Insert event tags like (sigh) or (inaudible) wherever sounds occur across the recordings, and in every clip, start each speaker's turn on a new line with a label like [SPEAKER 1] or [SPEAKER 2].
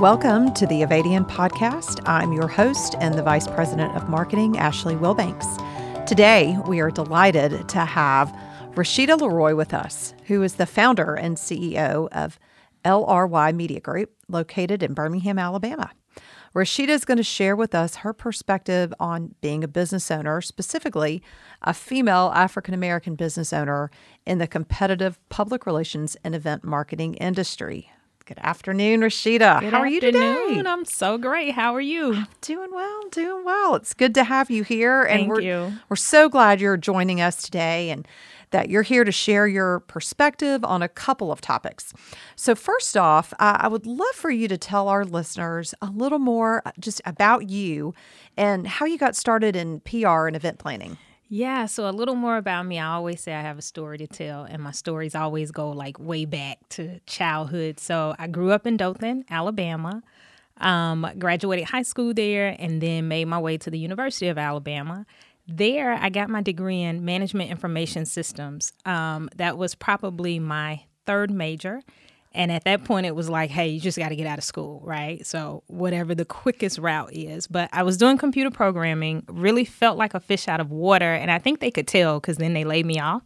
[SPEAKER 1] Welcome to the Avadian podcast. I'm your host and the Vice President of Marketing, Ashley Wilbanks. Today, we are delighted to have Rashida Leroy with us, who is the founder and CEO of LRY Media Group, located in Birmingham, Alabama. Rashida is going to share with us her perspective on being a business owner, specifically a female African American business owner in the competitive public relations and event marketing industry. Good afternoon, Rashida.
[SPEAKER 2] Good
[SPEAKER 1] How are you today?
[SPEAKER 2] I'm so great. How are you?
[SPEAKER 1] I'm doing well, doing well. It's good to have you here. And
[SPEAKER 2] Thank
[SPEAKER 1] we're,
[SPEAKER 2] you.
[SPEAKER 1] We're so glad you're joining us today and that you're here to share your perspective on a couple of topics. So, first off, I would love for you to tell our listeners a little more uh, just about you and how you got started in PR and event planning.
[SPEAKER 2] Yeah, so a little more about me. I always say I have a story to tell, and my stories always go like way back to childhood. So I grew up in Dothan, Alabama, um, graduated high school there, and then made my way to the University of Alabama. There, I got my degree in management information systems. Um, that was probably my third major. And at that point, it was like, hey, you just got to get out of school, right? So, whatever the quickest route is. But I was doing computer programming, really felt like a fish out of water. And I think they could tell because then they laid me off.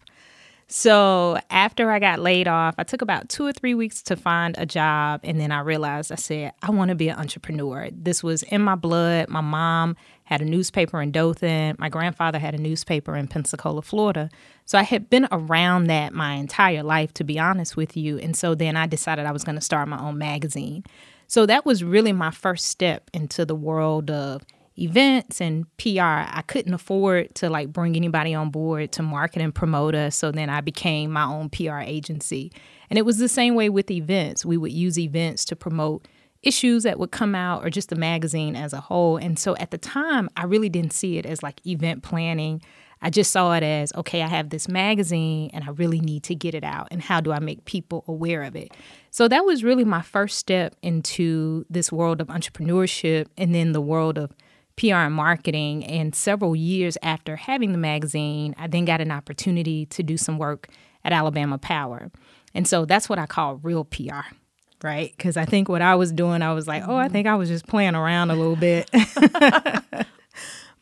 [SPEAKER 2] So, after I got laid off, I took about two or three weeks to find a job. And then I realized I said, I want to be an entrepreneur. This was in my blood. My mom had a newspaper in Dothan, my grandfather had a newspaper in Pensacola, Florida. So, I had been around that my entire life, to be honest with you. And so then I decided I was going to start my own magazine. So, that was really my first step into the world of events and PR. I couldn't afford to like bring anybody on board to market and promote us. So then I became my own PR agency. And it was the same way with events. We would use events to promote issues that would come out or just the magazine as a whole. And so at the time, I really didn't see it as like event planning. I just saw it as okay, I have this magazine and I really need to get it out. And how do I make people aware of it? So that was really my first step into this world of entrepreneurship and then the world of PR and marketing. And several years after having the magazine, I then got an opportunity to do some work at Alabama Power. And so that's what I call real PR, right? Because I think what I was doing, I was like, oh, I mm-hmm. think I was just playing around a little bit. (laughs)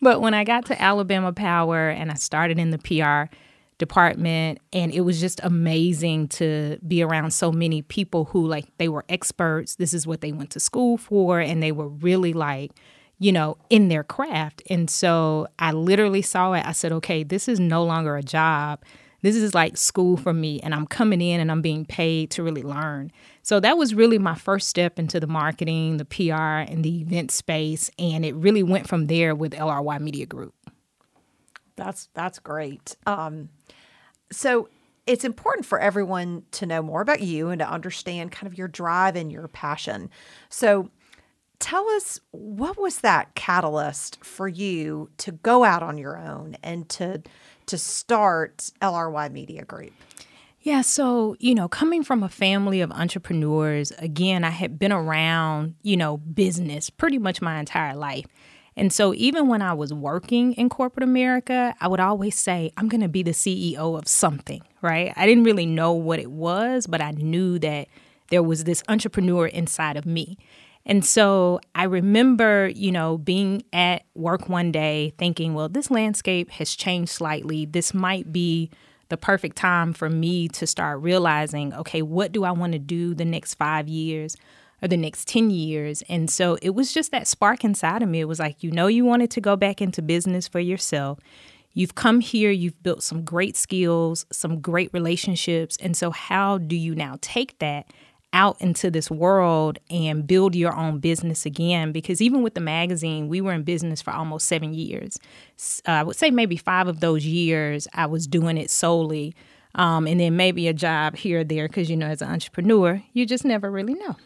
[SPEAKER 2] but when I got to Alabama Power and I started in the PR department and it was just amazing to be around so many people who like they were experts this is what they went to school for and they were really like you know, in their craft. And so I literally saw it. I said, okay, this is no longer a job. This is like school for me. And I'm coming in and I'm being paid to really learn. So that was really my first step into the marketing, the PR, and the event space. And it really went from there with LRY Media Group.
[SPEAKER 1] That's that's great. Um, so it's important for everyone to know more about you and to understand kind of your drive and your passion. So tell us what was that catalyst for you to go out on your own and to to start LRY Media Group?
[SPEAKER 2] Yeah, so, you know, coming from a family of entrepreneurs, again, I had been around, you know, business pretty much my entire life. And so even when I was working in corporate America, I would always say, I'm going to be the CEO of something, right? I didn't really know what it was, but I knew that there was this entrepreneur inside of me. And so I remember, you know, being at work one day thinking, well, this landscape has changed slightly. This might be the perfect time for me to start realizing, okay, what do I want to do the next five years or the next 10 years? And so it was just that spark inside of me. It was like, you know, you wanted to go back into business for yourself. You've come here, you've built some great skills, some great relationships. And so, how do you now take that out into this world and build your own business again. Because even with the magazine, we were in business for almost seven years. Uh, I would say maybe five of those years I was doing it solely. Um, and then maybe a job here or there, because you know, as an entrepreneur, you just never really know.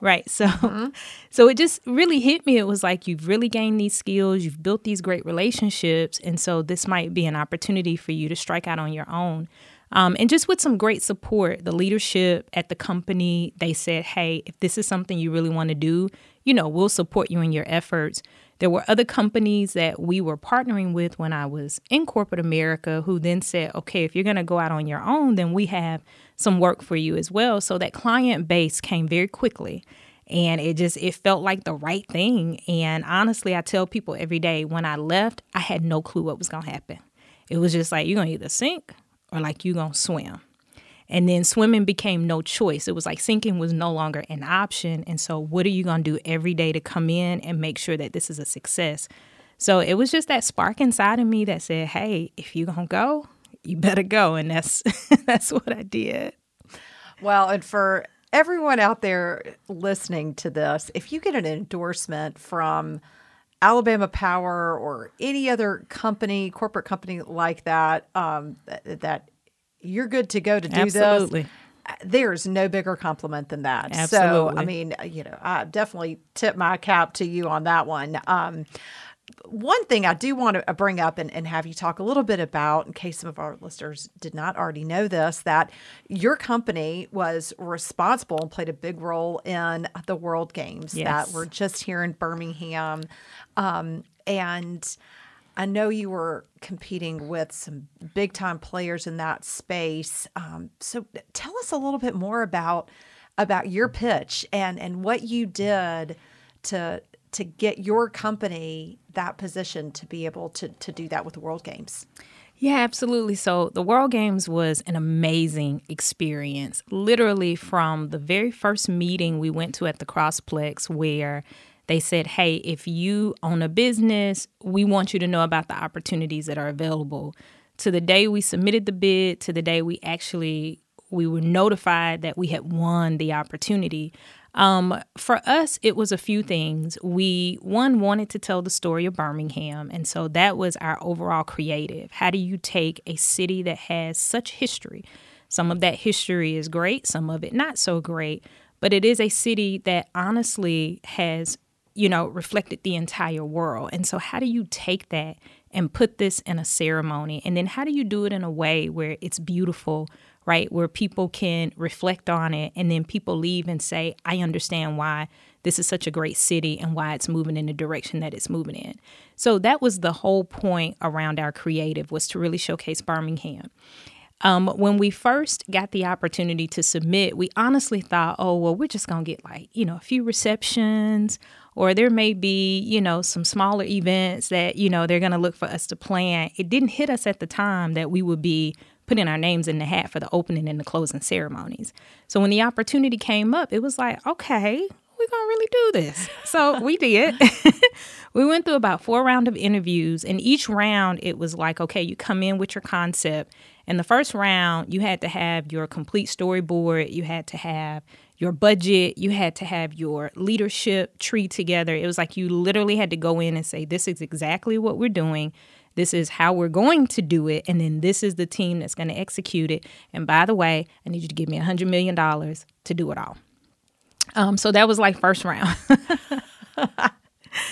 [SPEAKER 2] Right. So mm-hmm. so it just really hit me. It was like you've really gained these skills, you've built these great relationships, and so this might be an opportunity for you to strike out on your own. Um, and just with some great support, the leadership at the company, they said, hey, if this is something you really want to do, you know, we'll support you in your efforts. There were other companies that we were partnering with when I was in corporate America who then said, okay, if you're going to go out on your own, then we have some work for you as well. So that client base came very quickly and it just it felt like the right thing and honestly i tell people every day when i left i had no clue what was going to happen it was just like you're going to either sink or like you're going to swim and then swimming became no choice. It was like sinking was no longer an option. And so, what are you going to do every day to come in and make sure that this is a success? So, it was just that spark inside of me that said, hey, if you're going to go, you better go. And that's, (laughs) that's what I did.
[SPEAKER 1] Well, and for everyone out there listening to this, if you get an endorsement from Alabama Power or any other company, corporate company like that, um, that, that you're good to go to do
[SPEAKER 2] Absolutely.
[SPEAKER 1] this. There's no bigger compliment than that.
[SPEAKER 2] Absolutely.
[SPEAKER 1] So, I mean, you know, I definitely tip my cap to you on that one. Um, one thing I do want to bring up and, and have you talk a little bit about, in case some of our listeners did not already know this, that your company was responsible and played a big role in the World Games
[SPEAKER 2] Yes.
[SPEAKER 1] that were just here in Birmingham. Um, and I know you were competing with some big time players in that space. Um, so tell us a little bit more about about your pitch and and what you did to to get your company that position to be able to to do that with the World Games.
[SPEAKER 2] Yeah, absolutely. So the World Games was an amazing experience. Literally from the very first meeting we went to at the Crossplex where they said, "Hey, if you own a business, we want you to know about the opportunities that are available." To the day we submitted the bid, to the day we actually we were notified that we had won the opportunity. Um, for us, it was a few things. We, one, wanted to tell the story of Birmingham. And so that was our overall creative. How do you take a city that has such history? Some of that history is great, some of it not so great, but it is a city that honestly has, you know, reflected the entire world. And so, how do you take that and put this in a ceremony? And then, how do you do it in a way where it's beautiful? right? Where people can reflect on it and then people leave and say, I understand why this is such a great city and why it's moving in the direction that it's moving in. So that was the whole point around our creative was to really showcase Birmingham. Um, when we first got the opportunity to submit, we honestly thought, oh, well, we're just going to get like, you know, a few receptions, or there may be, you know, some smaller events that, you know, they're going to look for us to plan. It didn't hit us at the time that we would be putting our names in the hat for the opening and the closing ceremonies. So when the opportunity came up, it was like, okay, we're gonna really do this. So we did. (laughs) we went through about four round of interviews, and each round it was like, okay, you come in with your concept. And the first round, you had to have your complete storyboard, you had to have your budget, you had to have your leadership tree together. It was like you literally had to go in and say, This is exactly what we're doing. This is how we're going to do it. And then this is the team that's going to execute it. And by the way, I need you to give me a $100 million to do it all. Um, so that was like first round. (laughs)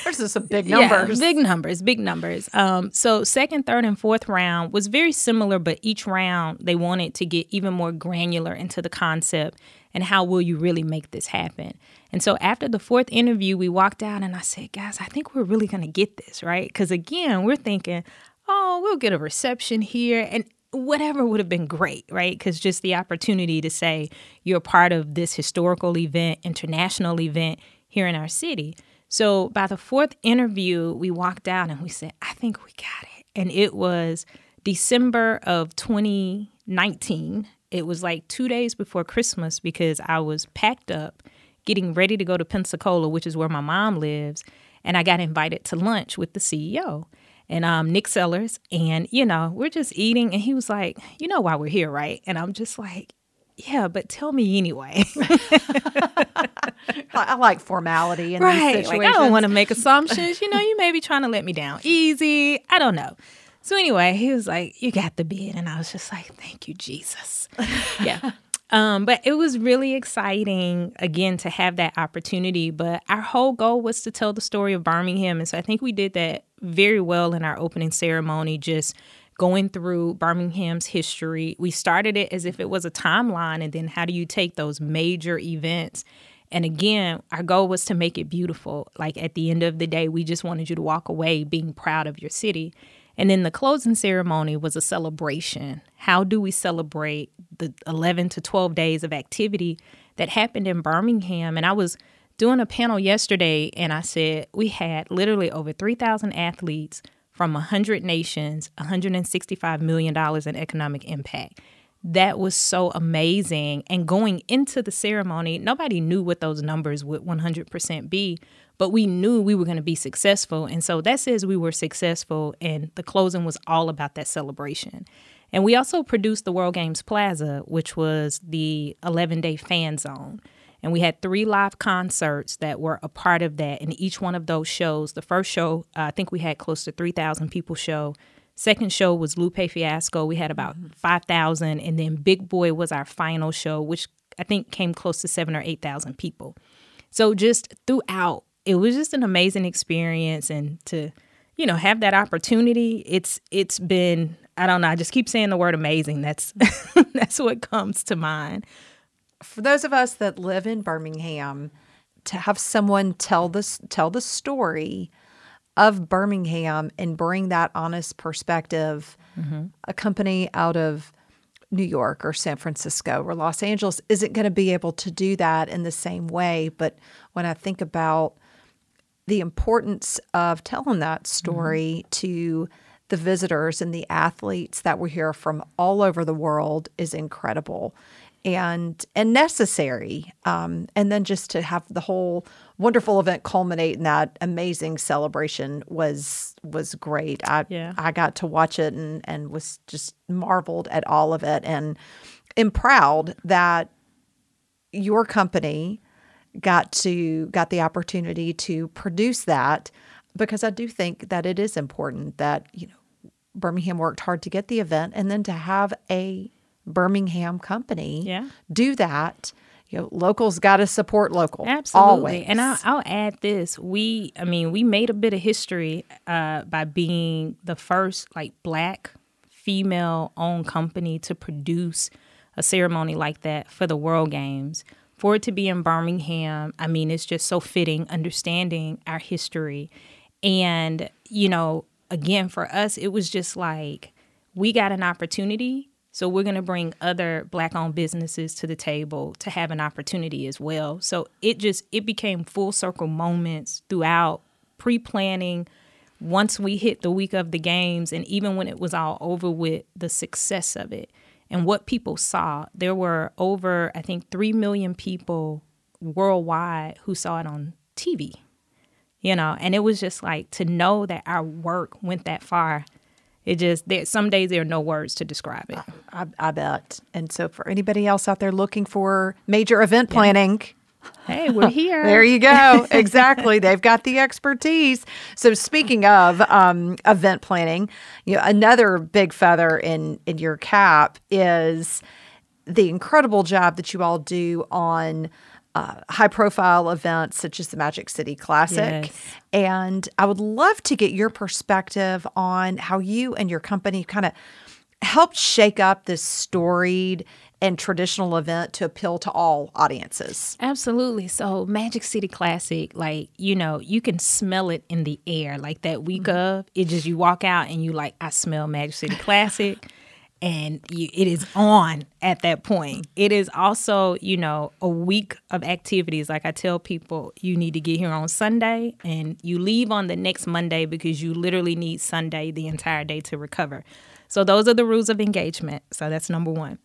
[SPEAKER 1] There's some big numbers.
[SPEAKER 2] Yeah, big numbers, big numbers. Um, so second, third, and fourth round was very similar, but each round they wanted to get even more granular into the concept and how will you really make this happen. And so after the fourth interview, we walked out and I said, guys, I think we're really going to get this, right? Because again, we're thinking, oh, we'll get a reception here. And whatever would have been great, right? Because just the opportunity to say you're part of this historical event, international event here in our city. So by the fourth interview, we walked out and we said, I think we got it. And it was December of 2019. It was like two days before Christmas because I was packed up, getting ready to go to Pensacola, which is where my mom lives. And I got invited to lunch with the CEO and um, Nick Sellers. And, you know, we're just eating. And he was like, You know why we're here, right? And I'm just like, Yeah, but tell me anyway. (laughs) (laughs)
[SPEAKER 1] I like formality in
[SPEAKER 2] right.
[SPEAKER 1] these
[SPEAKER 2] Like,
[SPEAKER 1] situations.
[SPEAKER 2] I don't want to make assumptions. You know, you may be trying to let me down easy. I don't know. So anyway, he was like, "You got the bid," and I was just like, "Thank you, Jesus." (laughs) yeah. Um, but it was really exciting again to have that opportunity. But our whole goal was to tell the story of Birmingham, and so I think we did that very well in our opening ceremony. Just going through Birmingham's history. We started it as if it was a timeline, and then how do you take those major events? And again, our goal was to make it beautiful. Like at the end of the day, we just wanted you to walk away being proud of your city. And then the closing ceremony was a celebration. How do we celebrate the 11 to 12 days of activity that happened in Birmingham? And I was doing a panel yesterday and I said we had literally over 3,000 athletes from 100 nations, $165 million in economic impact. That was so amazing. And going into the ceremony, nobody knew what those numbers would 100% be, but we knew we were going to be successful. And so that says we were successful, and the closing was all about that celebration. And we also produced the World Games Plaza, which was the 11 day fan zone. And we had three live concerts that were a part of that. And each one of those shows, the first show, uh, I think we had close to 3,000 people show. Second show was Lupe Fiasco. We had about mm-hmm. 5,000. And then Big Boi was our final show, which I think came close to seven or 8,000 people. So just throughout, it was just an amazing experience. And to, you know, have that opportunity, it's it's been, I don't know, I just keep saying the word amazing. That's (laughs) that's what comes to mind
[SPEAKER 1] for those of us that live in Birmingham, to have someone tell this tell the story of Birmingham and bring that honest perspective, mm-hmm. a company out of New York or San Francisco or Los Angeles isn't going to be able to do that in the same way. But when I think about the importance of telling that story mm-hmm. to the visitors and the athletes that were here from all over the world is incredible and and necessary. Um, and then just to have the whole wonderful event culminate in that amazing celebration was was great. I yeah. I got to watch it and and was just marveled at all of it and am proud that your company got to got the opportunity to produce that because I do think that it is important that you know Birmingham worked hard to get the event and then to have a Birmingham company yeah. do that. You know, locals got to support local.
[SPEAKER 2] Absolutely.
[SPEAKER 1] Always.
[SPEAKER 2] And I'll, I'll, add this. We, I mean, we made a bit of history uh, by being the first like black female owned company to produce a ceremony like that for the World Games. For it to be in Birmingham, I mean, it's just so fitting, understanding our history. And, you know, again, for us, it was just like we got an opportunity so we're going to bring other black owned businesses to the table to have an opportunity as well. So it just it became full circle moments throughout pre-planning once we hit the week of the games and even when it was all over with the success of it and what people saw. There were over I think 3 million people worldwide who saw it on TV. You know, and it was just like to know that our work went that far it just there some days there are no words to describe it.
[SPEAKER 1] I, I bet. And so for anybody else out there looking for major event planning.
[SPEAKER 2] Hey, we're (laughs) here.
[SPEAKER 1] there you go. (laughs) Exactly. They've got the expertise. So speaking of um, event planning, you know, another big feather in in your cap is the incredible job that you all do on uh, high profile events such as the Magic City Classic. Yes. And I would love to get your perspective on how you and your company kind of helped shake up this storied and traditional event to appeal to all audiences.
[SPEAKER 2] Absolutely. So, Magic City Classic, like, you know, you can smell it in the air. Like that week mm-hmm. of, it just, you walk out and you like, I smell Magic City Classic and you, it is on at that point. It is also, you know, a week of activities. Like I tell people, you need to get here on Sunday and you leave on the next Monday because you literally need Sunday the entire day to recover. So those are the rules of engagement. So that's number one.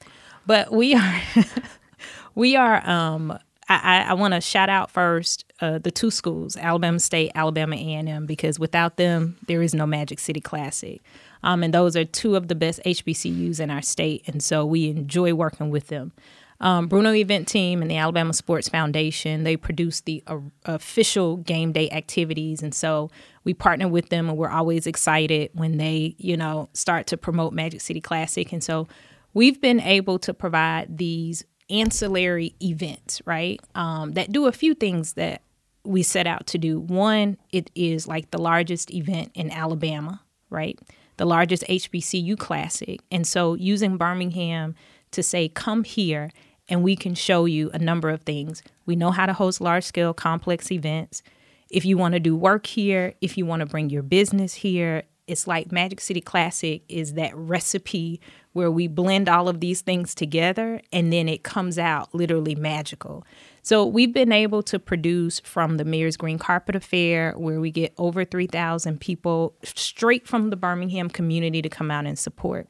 [SPEAKER 2] But we are, (laughs) we are. Um, I, I want to shout out first uh, the two schools, Alabama State, Alabama A&M, because without them, there is no Magic City Classic. Um, and those are two of the best HBCUs in our state. And so we enjoy working with them. Um, Bruno Event Team and the Alabama Sports Foundation, they produce the uh, official game day activities. And so we partner with them and we're always excited when they, you know, start to promote Magic City Classic. And so we've been able to provide these ancillary events, right, um, that do a few things that we set out to do. One, it is like the largest event in Alabama, right? the largest HBCU classic. And so using Birmingham to say, come here and we can show you a number of things. We know how to host large scale complex events. If you want to do work here, if you want to bring your business here, it's like Magic City Classic is that recipe where we blend all of these things together and then it comes out literally magical. So we've been able to produce from the Mayor's Green Carpet Affair, where we get over 3,000 people straight from the Birmingham community to come out and support.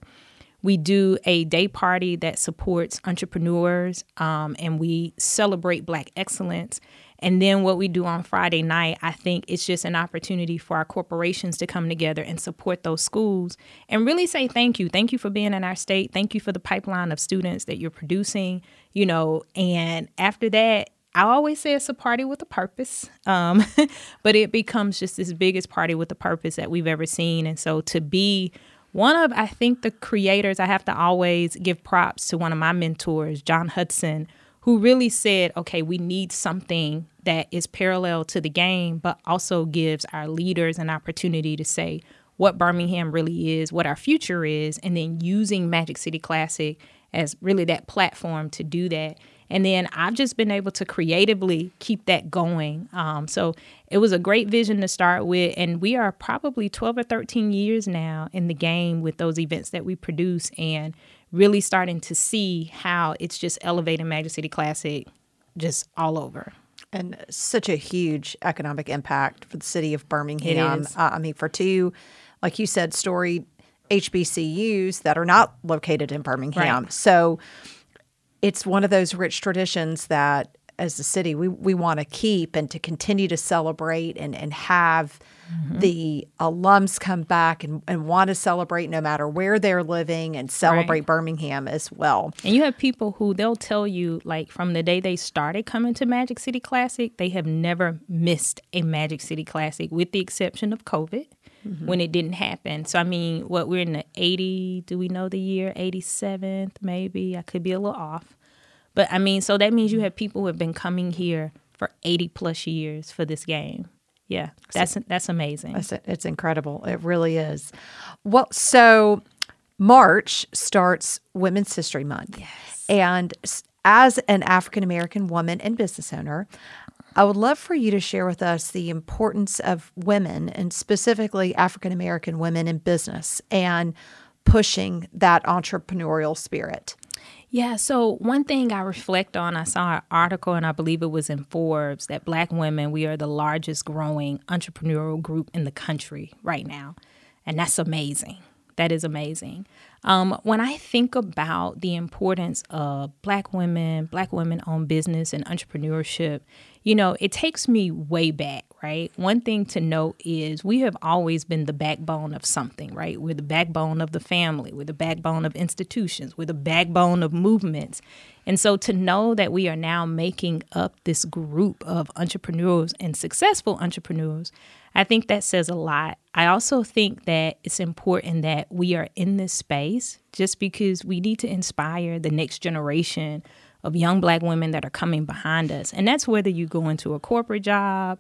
[SPEAKER 2] We do a day party that supports entrepreneurs um, and we celebrate Black excellence. And then what we do on Friday night, I think it's just an opportunity for our corporations to come together and support those schools and really say thank you. Thank you for being in our state. Thank you for the pipeline of students that you're producing, you know. And after that, I always say it's a party with a purpose, um, (laughs) but it becomes just this biggest party with a purpose that we've ever seen. And so to be one of, I think, the creators, I have to always give props to one of my mentors, John Hudson, who really said, okay, we need something that is parallel to the game, but also gives our leaders an opportunity to say what Birmingham really is, what our future is, and then using Magic City Classic as really that platform to do that. And then I've just been able to creatively keep that going. Um, so it was a great vision to start with. And we are probably 12 or 13 years now in the game with those events that we produce. And really starting to see how it's just elevating Magic City Classic just all over.
[SPEAKER 1] And such a huge economic impact for the city of Birmingham. Uh, I mean, for two, like you said, story HBCUs that are not located in Birmingham. Right. So it's one of those rich traditions that as a city we, we want to keep and to continue to celebrate and, and have mm-hmm. the alums come back and, and want to celebrate no matter where they're living and celebrate right. Birmingham as well.
[SPEAKER 2] And you have people who they'll tell you, like from the day they started coming to Magic City Classic, they have never missed a Magic City Classic with the exception of COVID. Mm-hmm. When it didn't happen. So, I mean, what we're in the 80, do we know the year? 87th, maybe. I could be a little off. But I mean, so that means you have people who have been coming here for 80 plus years for this game. Yeah, that's that's amazing.
[SPEAKER 1] That's, it's incredible. It really is. Well, so March starts Women's History Month.
[SPEAKER 2] Yes.
[SPEAKER 1] And as an African American woman and business owner, I would love for you to share with us the importance of women and specifically African American women in business and pushing that entrepreneurial spirit.
[SPEAKER 2] Yeah, so one thing I reflect on, I saw an article and I believe it was in Forbes that black women, we are the largest growing entrepreneurial group in the country right now. And that's amazing. That is amazing. Um, when I think about the importance of black women, black women owned business and entrepreneurship, you know, it takes me way back, right? One thing to note is we have always been the backbone of something, right? We're the backbone of the family, we're the backbone of institutions, we're the backbone of movements. And so to know that we are now making up this group of entrepreneurs and successful entrepreneurs, I think that says a lot. I also think that it's important that we are in this space just because we need to inspire the next generation of young black women that are coming behind us. And that's whether you go into a corporate job,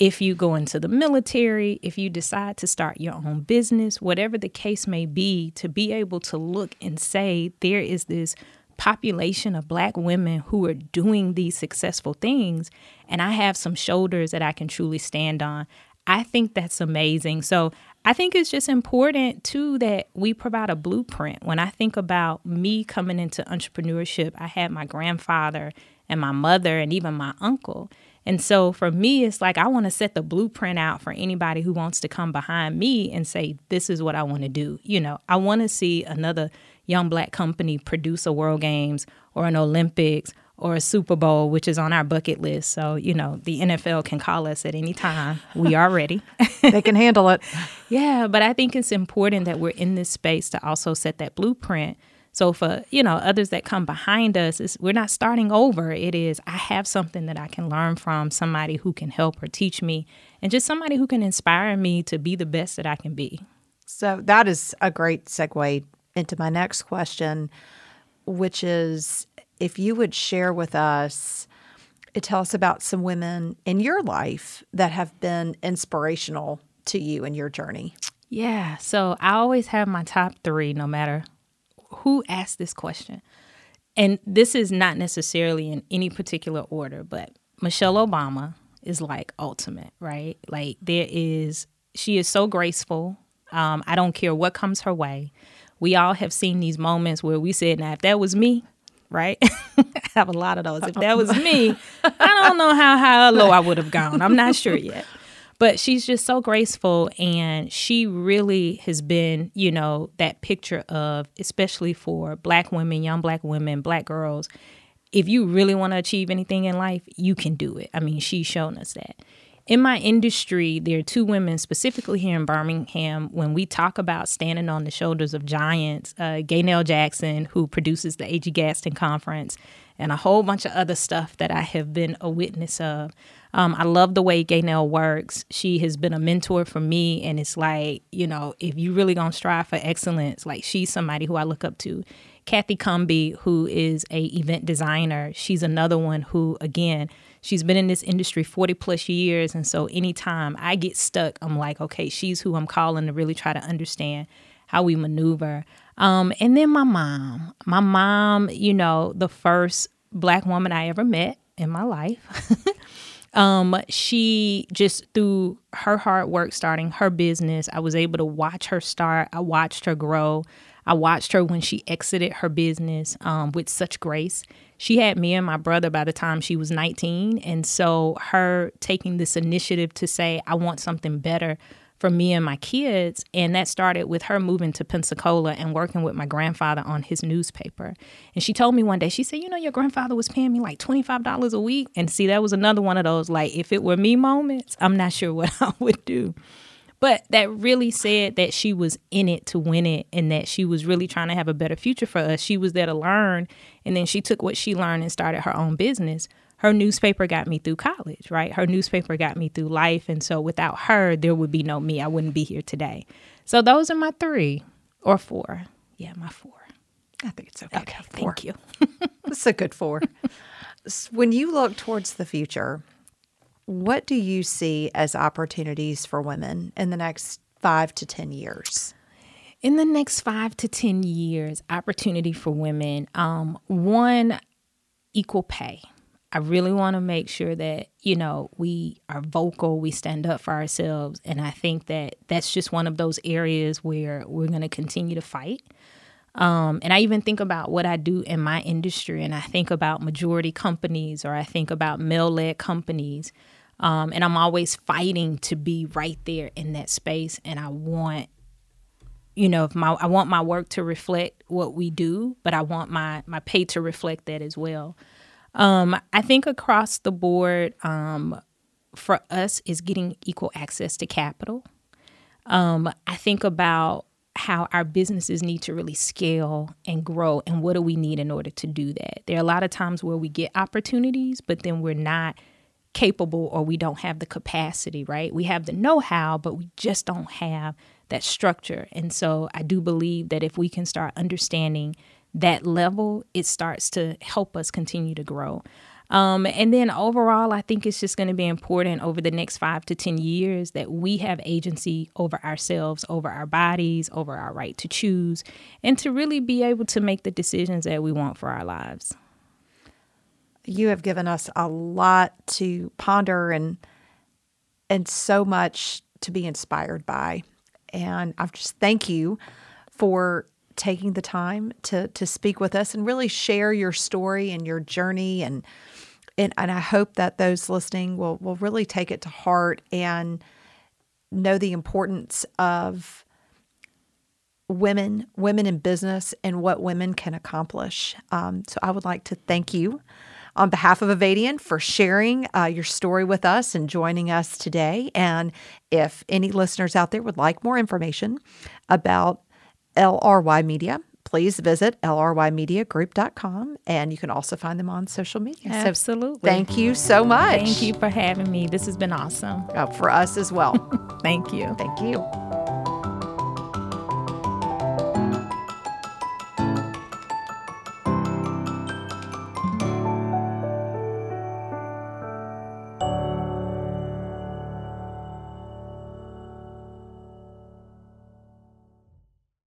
[SPEAKER 2] if you go into the military, if you decide to start your own business, whatever the case may be, to be able to look and say, there is this population of black women who are doing these successful things, and I have some shoulders that I can truly stand on. I think that's amazing. So I think it's just important too that we provide a blueprint. When I think about me coming into entrepreneurship, I had my grandfather and my mother and even my uncle. And so for me, it's like I want to set the blueprint out for anybody who wants to come behind me and say, this is what I want to do. You know, I want to see another young black company produce a World Games or an Olympics or a Super Bowl, which is on our bucket list. So, you know, the NFL can call us at any time. We are ready. (laughs)
[SPEAKER 1] they can handle it.
[SPEAKER 2] Yeah, but I think it's important that we're in this space to also set that blueprint. So for, you know, others that come behind us, is we're not starting over. It is I have something that I can learn from, somebody who can help or teach me, and just somebody who can inspire me to be the best that I can be.
[SPEAKER 1] So that is a great segue into my next question, which is if you would share with us, uh, tell us about some women in your life that have been inspirational to you in your journey.
[SPEAKER 2] Yeah. So I always have my top three, no matter who asked this question. And this is not necessarily in any particular order, but Michelle Obama is like ultimate, right? Like there is, she is so graceful. Um, I don't care what comes her way. We all have seen these moments where we said, now, if that was me, right? (laughs) I have a lot of those. If that was me, I don't know how high or low I would have gone. I'm not sure yet. But she's just so graceful and she really has been, you know, that picture of especially for black women, young black women, black girls, if you really want to achieve anything in life, you can do it. I mean, she's shown us that in my industry, there are two women specifically here in Birmingham. When we talk about standing on the shoulders of giants, uh, Gaynell Jackson, who produces the A.G. Gaston Conference, and a whole bunch of other stuff that I have been a witness of. Um, I love the way Gaynell works. She has been a mentor for me, and it's like you know, if you really gonna strive for excellence, like she's somebody who I look up to. Kathy Cumby, who is a event designer, she's another one who, again, she's been in this industry 40 plus years. And so anytime I get stuck, I'm like, okay, she's who I'm calling to really try to understand how we maneuver. Um, and then my mom, my mom, you know, the first black woman I ever met in my life. (laughs) um, she just through her hard work starting her business, I was able to watch her start. I watched her grow. I watched her when she exited her business um, with such grace she had me and my brother by the time she was 19. And so her taking this initiative to say, I want something better for me and my kids. And that started with her moving to Pensacola and working with my grandfather on his newspaper. And she told me one day, she said, You know, your grandfather was paying me like $25 a week. And see, that was another one of those, like, if it were me moments, I'm not sure (laughs) what I would do. But that really said that she was in it to win it and that she was really trying to have a better future for us. She was there to learn. And then she took what she learned and started her own business. Her newspaper got me through college, right? Her newspaper got me through life. And so without her, there would be no me. I wouldn't be here today. So those are my three or four. Yeah, my four.
[SPEAKER 1] I think it's okay.
[SPEAKER 2] Okay, thank you. (laughs)
[SPEAKER 1] It's a good four. when you look towards the future, what do you see as opportunities for women in the next five to 10 years?
[SPEAKER 2] In the next five to 10 years, opportunity for women. Um, one, equal pay. I really want to make sure that, you know, we are vocal, we stand up for ourselves. And I think that that's just one of those areas where we're going to continue to fight. Um, and I even think about what I do in my industry, and I think about majority companies or I think about male led companies um, and I'm always fighting to be right there in that space. And I want, you know, if my I want my work to reflect what we do, but I want my my pay to reflect that as well. Um, I think across the board, um, for us is getting equal access to capital. Um, I think about how our businesses need to really scale and grow and what do we need in order to do that. There are a lot of times where we get opportunities, but then we're not capable or we don't have the capacity, right? We have the know how, but we just don't have that structure. And so I do believe that if we can start understanding that level, it starts to help us continue to grow. Um, and then overall, I think it's just going to be important over the next five to 10 years that we have agency over ourselves, over our bodies, over our right to choose, and to really be able to make the decisions that we want for our lives
[SPEAKER 1] you have given us a lot to ponder and and so much to be inspired by. And I just thank you for taking the time to to speak with us and really share your story and your journey and and, and I hope that those listening will will really take it to heart and know the importance of women, women in business, and what women can accomplish. Um, so I would like to thank you on behalf of Avadian for sharing uh, your story with us and joining us today. And if any listeners out there would like more information about LRY Media, please visit lrymediagroup.com and you can also find them on social media.
[SPEAKER 2] Absolutely.
[SPEAKER 1] So thank you so much.
[SPEAKER 2] Thank you for having me. This has been awesome.
[SPEAKER 1] Uh, for us as well. (laughs)
[SPEAKER 2] thank you.
[SPEAKER 1] Thank you.